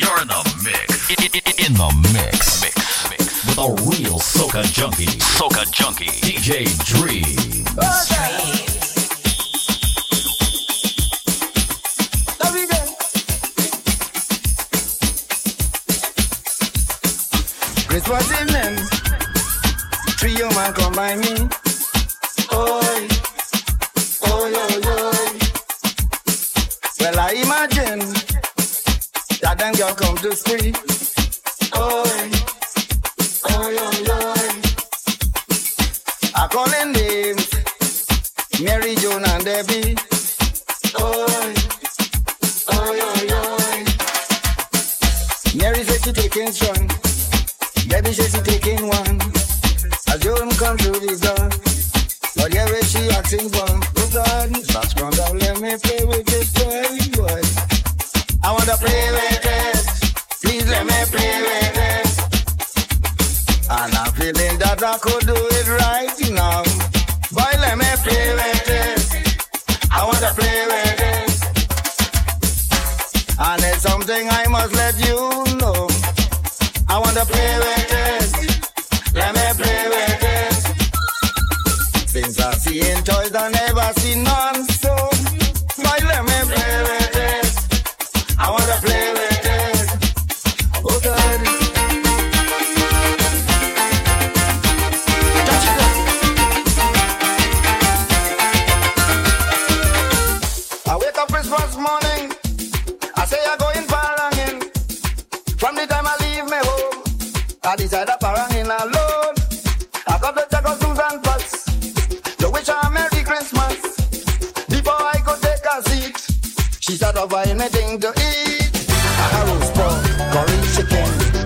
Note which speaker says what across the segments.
Speaker 1: You're in the mix. In the mix. Mix. mix. With a real soca junkie. Soca junkie. DJ Dream.
Speaker 2: Okay. This was it meant. Trio man come by me. Oi, oi, oi, oi. Well, I imagine them girl come to scream. Oi, oi, oi, oi. I calling names, Mary Joan and Debbie. Oi, oi, oi, oi. Mary says she taking strong, Debbie says she taking one. As Joan come through the door, but yeah, she acting one. Oh God, that's let me play with this boy. I want to play with this. Please let me play with this. And I'm feeling that I could do it right now. Boy, let me play with this. I want to play with this. And it's something I must let you know. I want to play with She's out of me thing to eat. A roast pork, curry chicken.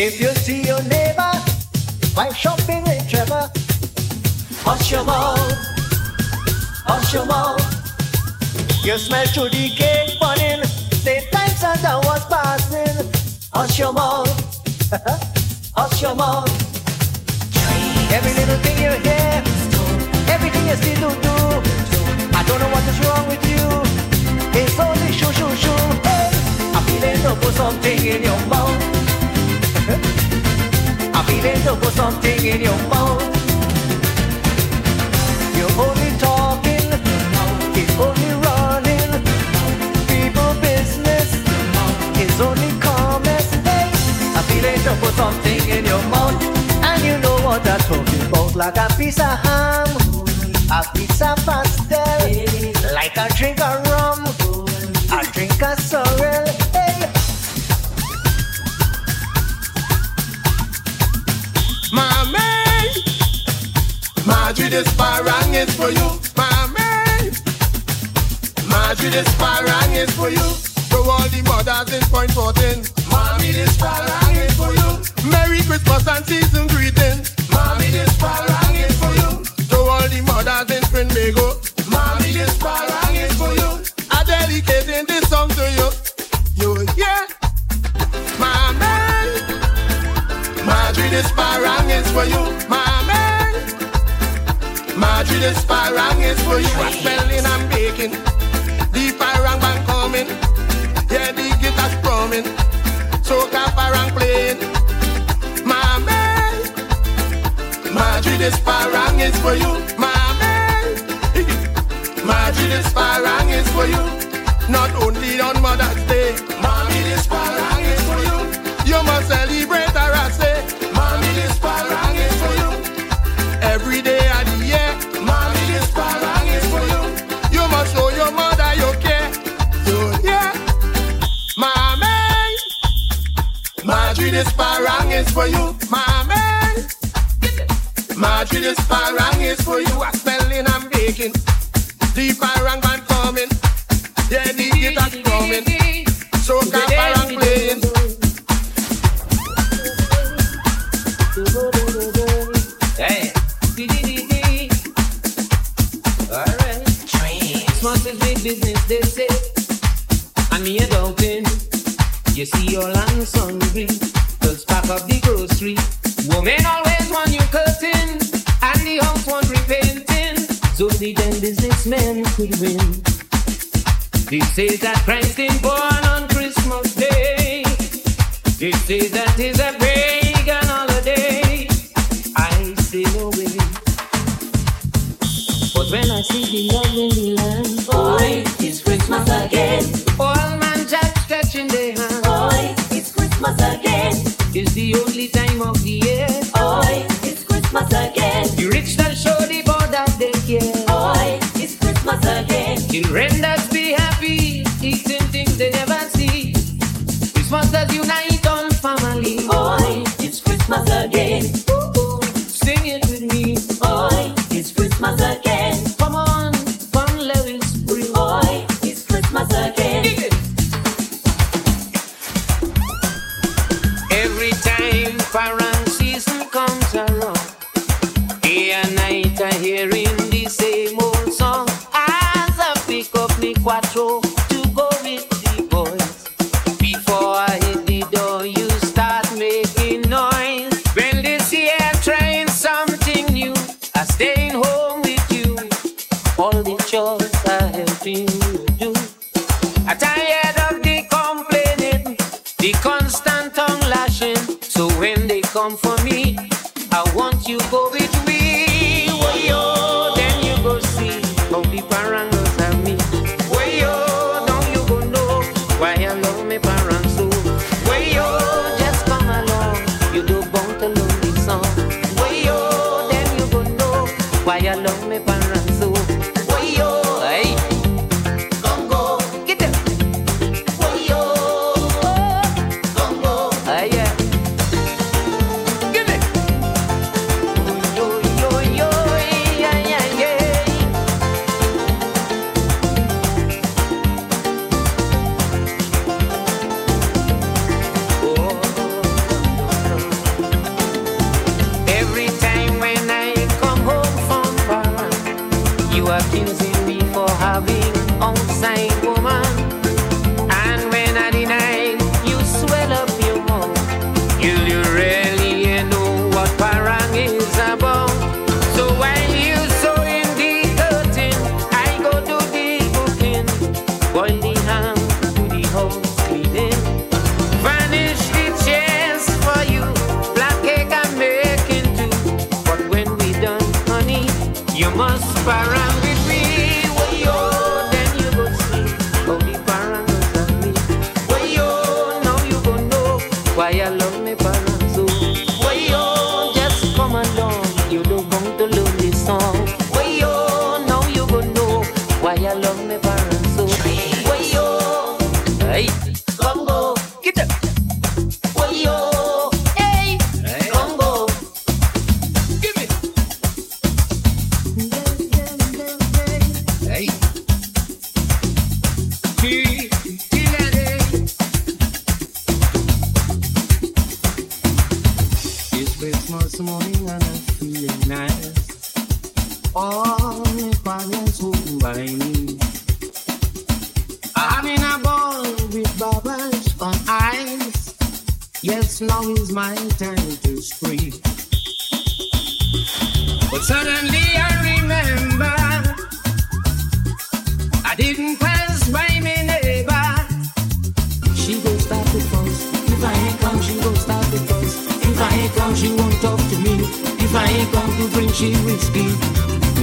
Speaker 3: If you see your neighbor, wife shopping in Trevor, hush your mouth, hush your mouth. You smell to the cake burning, the time Santa was passing. Hush your mouth, hush your mouth. Every little thing you hear, everything you see to do. I don't know what is wrong with you. It's only shoo shoo shoo. Hey, I'm feeling up for something in your mouth. I'll be there to put something in your mouth. You're only talking, it's only running. People business, is only commerce. Hey, I'll be there to put something in your mouth. And you know what I'm talking about, like a piece of ham, a piece of pastel, like a drink of rum.
Speaker 4: the sparang is for you, mommy. Marjorie the sparang is for you. To all the mothers in Point Fortin. Mommy this parang is for you. Merry Christmas and season greetings. Mommy this parang is for you. To all the mothers in Prince Trinbago. Mommy this parang is for you. I dedicating this song to you. You yeah. Mommy. Marjorie this parang is for you to the spirang is for you are smelling and baking. The parang band coming, yeah, the guitar's drumming, soca parang playing. My man, Madrid is parang is for you, my man. Madrid is parang is for you, not only on Mother's Day. My is for you, my man. My gin is parang is for you. I smell in a
Speaker 5: this man could win. This is that Christ is born on Christmas Day. This is that is a pagan holiday. I still away. But when I see the love in the land, boy,
Speaker 6: it's Christmas again.
Speaker 5: All man just stretching their hands.
Speaker 6: Boy, it's Christmas again.
Speaker 5: It's the only time of the year.
Speaker 6: Boy, it's Christmas again.
Speaker 5: You rich shall show the Children that be happy, eating things they never see. Christmas does unite on family. Boy,
Speaker 6: it's Christmas again.
Speaker 5: Ooh. cuatro. I ain't come, she won't talk to me. If I ain't come to drink, she will speak.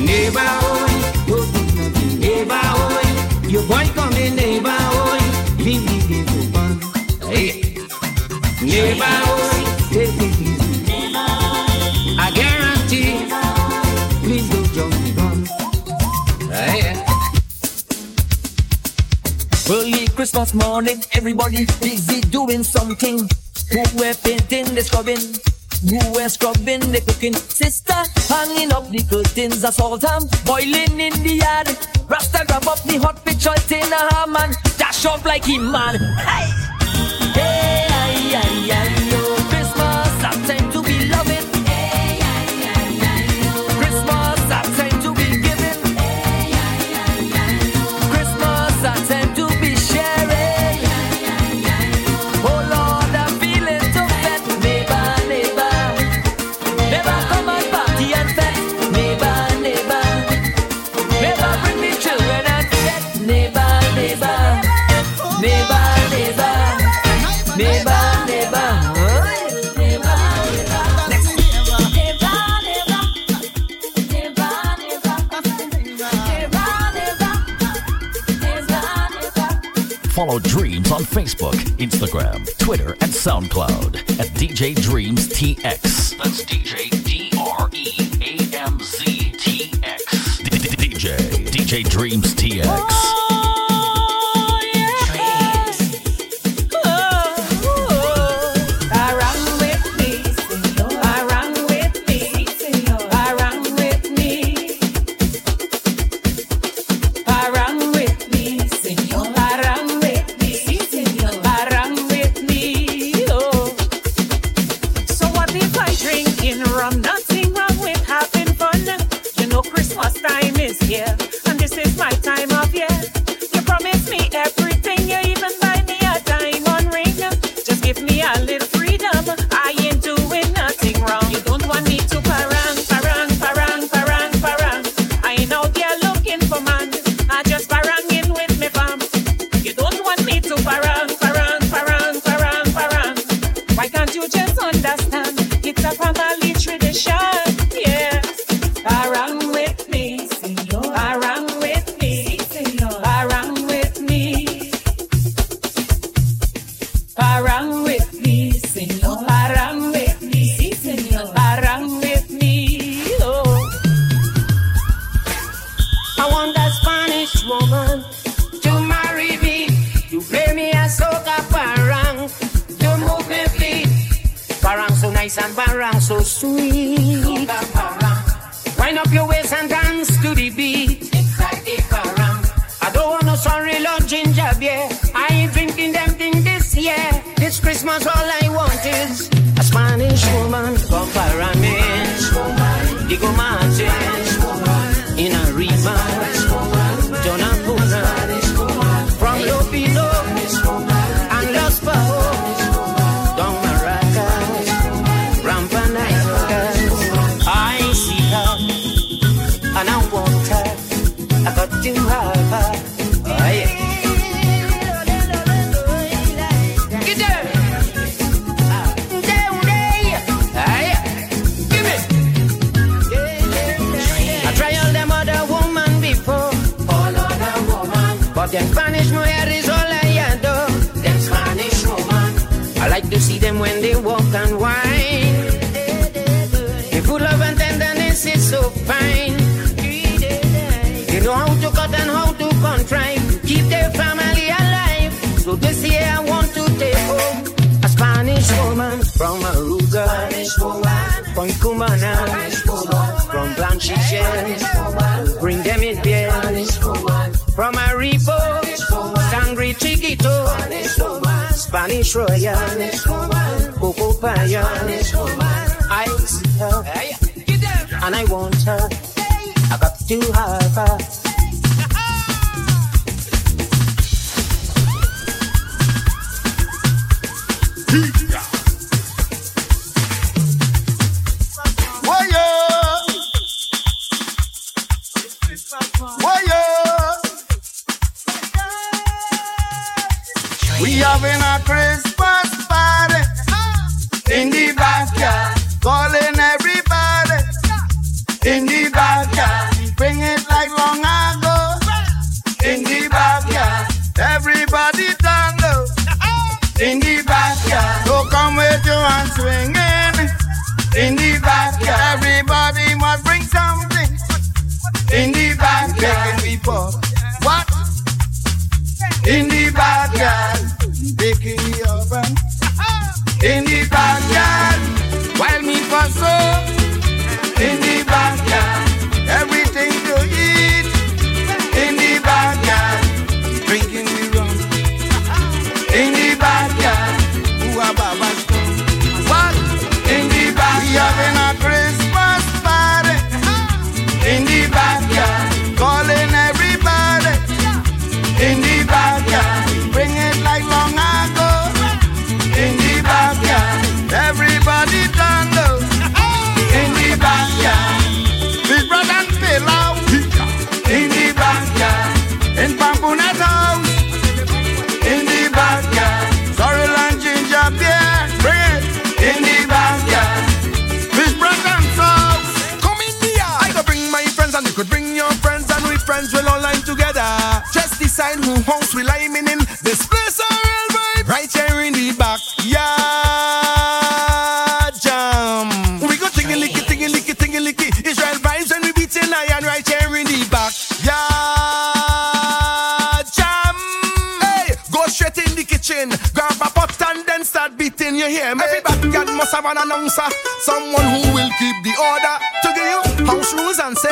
Speaker 5: Neighbor, oi, you do nothing. Neighbor, oi, your boy coming. Neighbor, oi, leave me here for fun. Hey. Neighbor, oi, take it easy. I guarantee, please don't jump the gun. Hey.
Speaker 7: Early Christmas morning, everybody busy doing something. Who we're painting the scrubbing? Who we're scrubbing the cooking? Sister hanging up the curtains, that's all time boiling in the yard. Rasta grab up the hot pitch out in a hammer, dash off like he man. Hey, hey, ay, ay.
Speaker 1: Facebook, Instagram, Twitter, and SoundCloud at DJ Dreams TX. That's DJ
Speaker 5: nice and parang so sweet. Wind up your waist and dance to the beat. It's like. I don't want no sorry Lord ginger beer. I ain't drinking them thing this year. This Christmas all I want is a Spanish woman from Paramin. Diego Martin in a rebound. Other woman. But them Spanish mujer is all I adore. Them Spanish woman. I like to see them when they walk and whine. How to keep their family alive. So this year I want to take home a Spanish woman from Arouca, Spanish woman. From Cumana, from Blanchisseuse. Bring them in here from Aripo, Sangre Chiquito, Spanish Royal, Coco Paya. I see her. And I want her. I got to have her.
Speaker 2: We having a Christmas party in the backyard, calling everybody in the backyard. Bring it like long ago in the backyard. Everybody tango in the backyard. So come with your hands swinging in the backyard. Everybody must bring something in the backyard. What? In the backyard. So.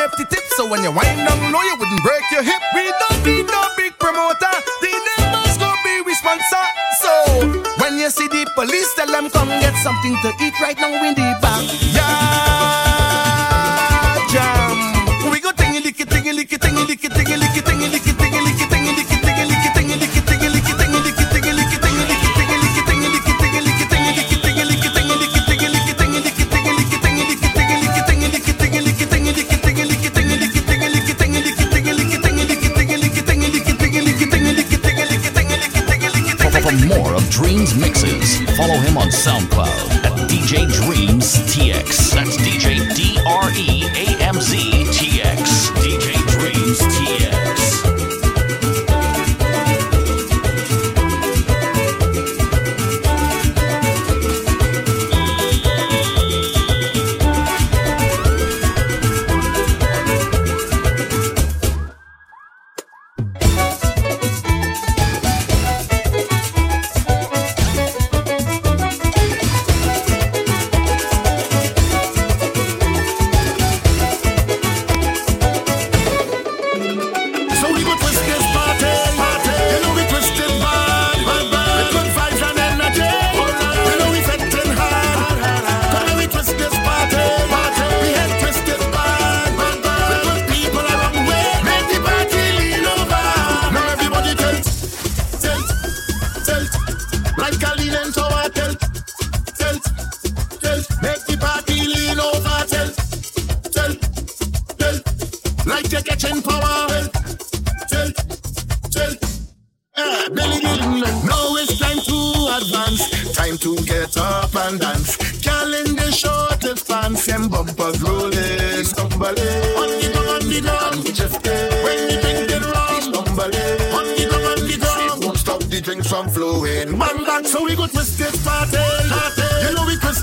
Speaker 1: Safety tips. So when you wind down low, you wouldn't break your hip. We don't need no big promoter. The neighbors go be we sponsor. So when you see the police, tell them come get something to eat right now in the back. Yeah, jam. We go tingy licky, tingy licky, tingy licky, tingy
Speaker 4: Them bumpers rolling, stumbling. On the ground, on the ground. When the drink get round, stumbling. On the ground, on the ground. Won't stop the drinks from flowing. Man back, so we got to stay party. You know we could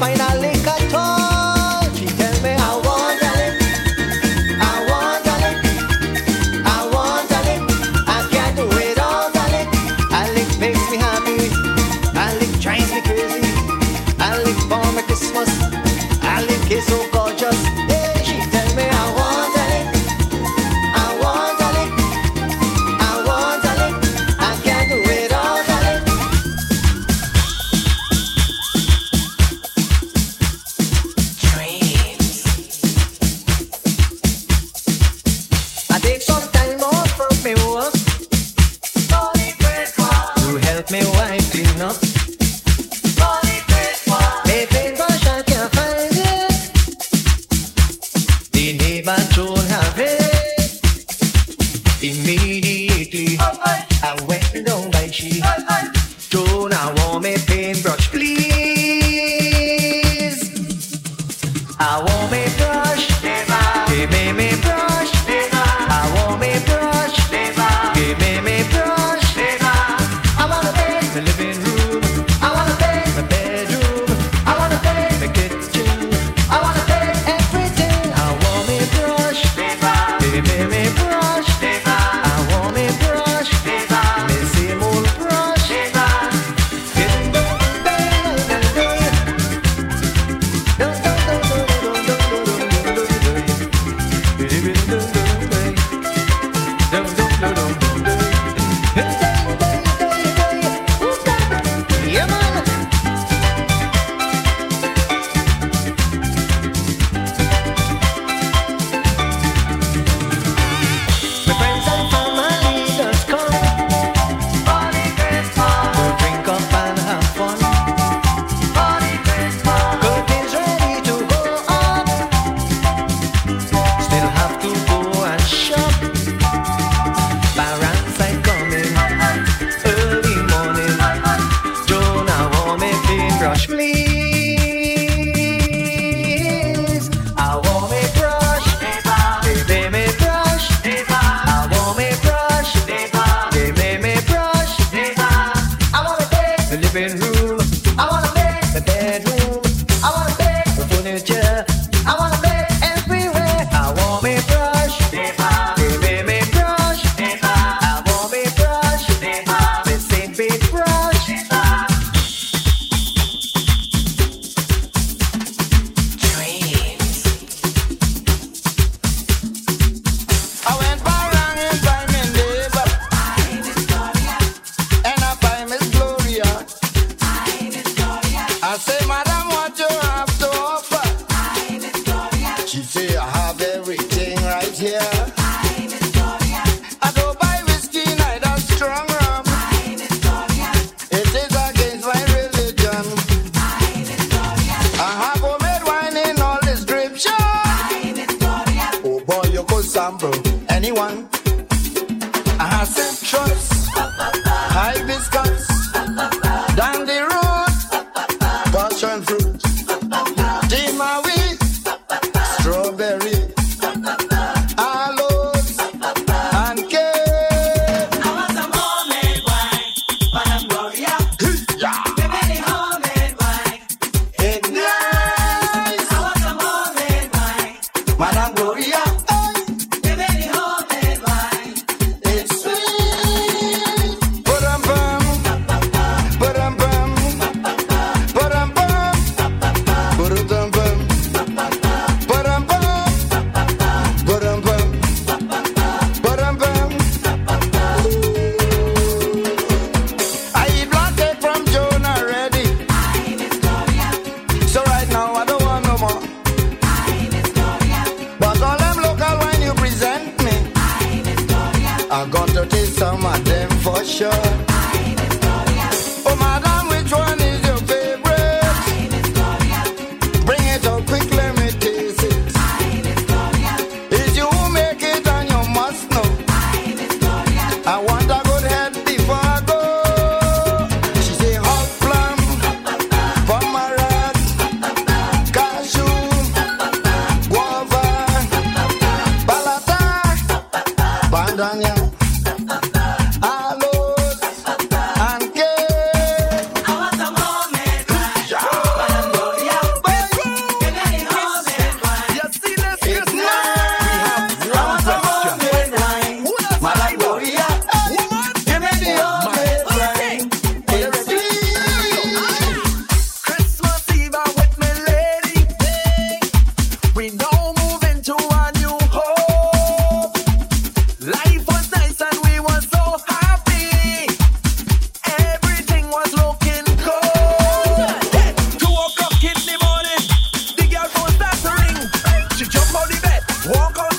Speaker 3: about, help me
Speaker 8: Walk on.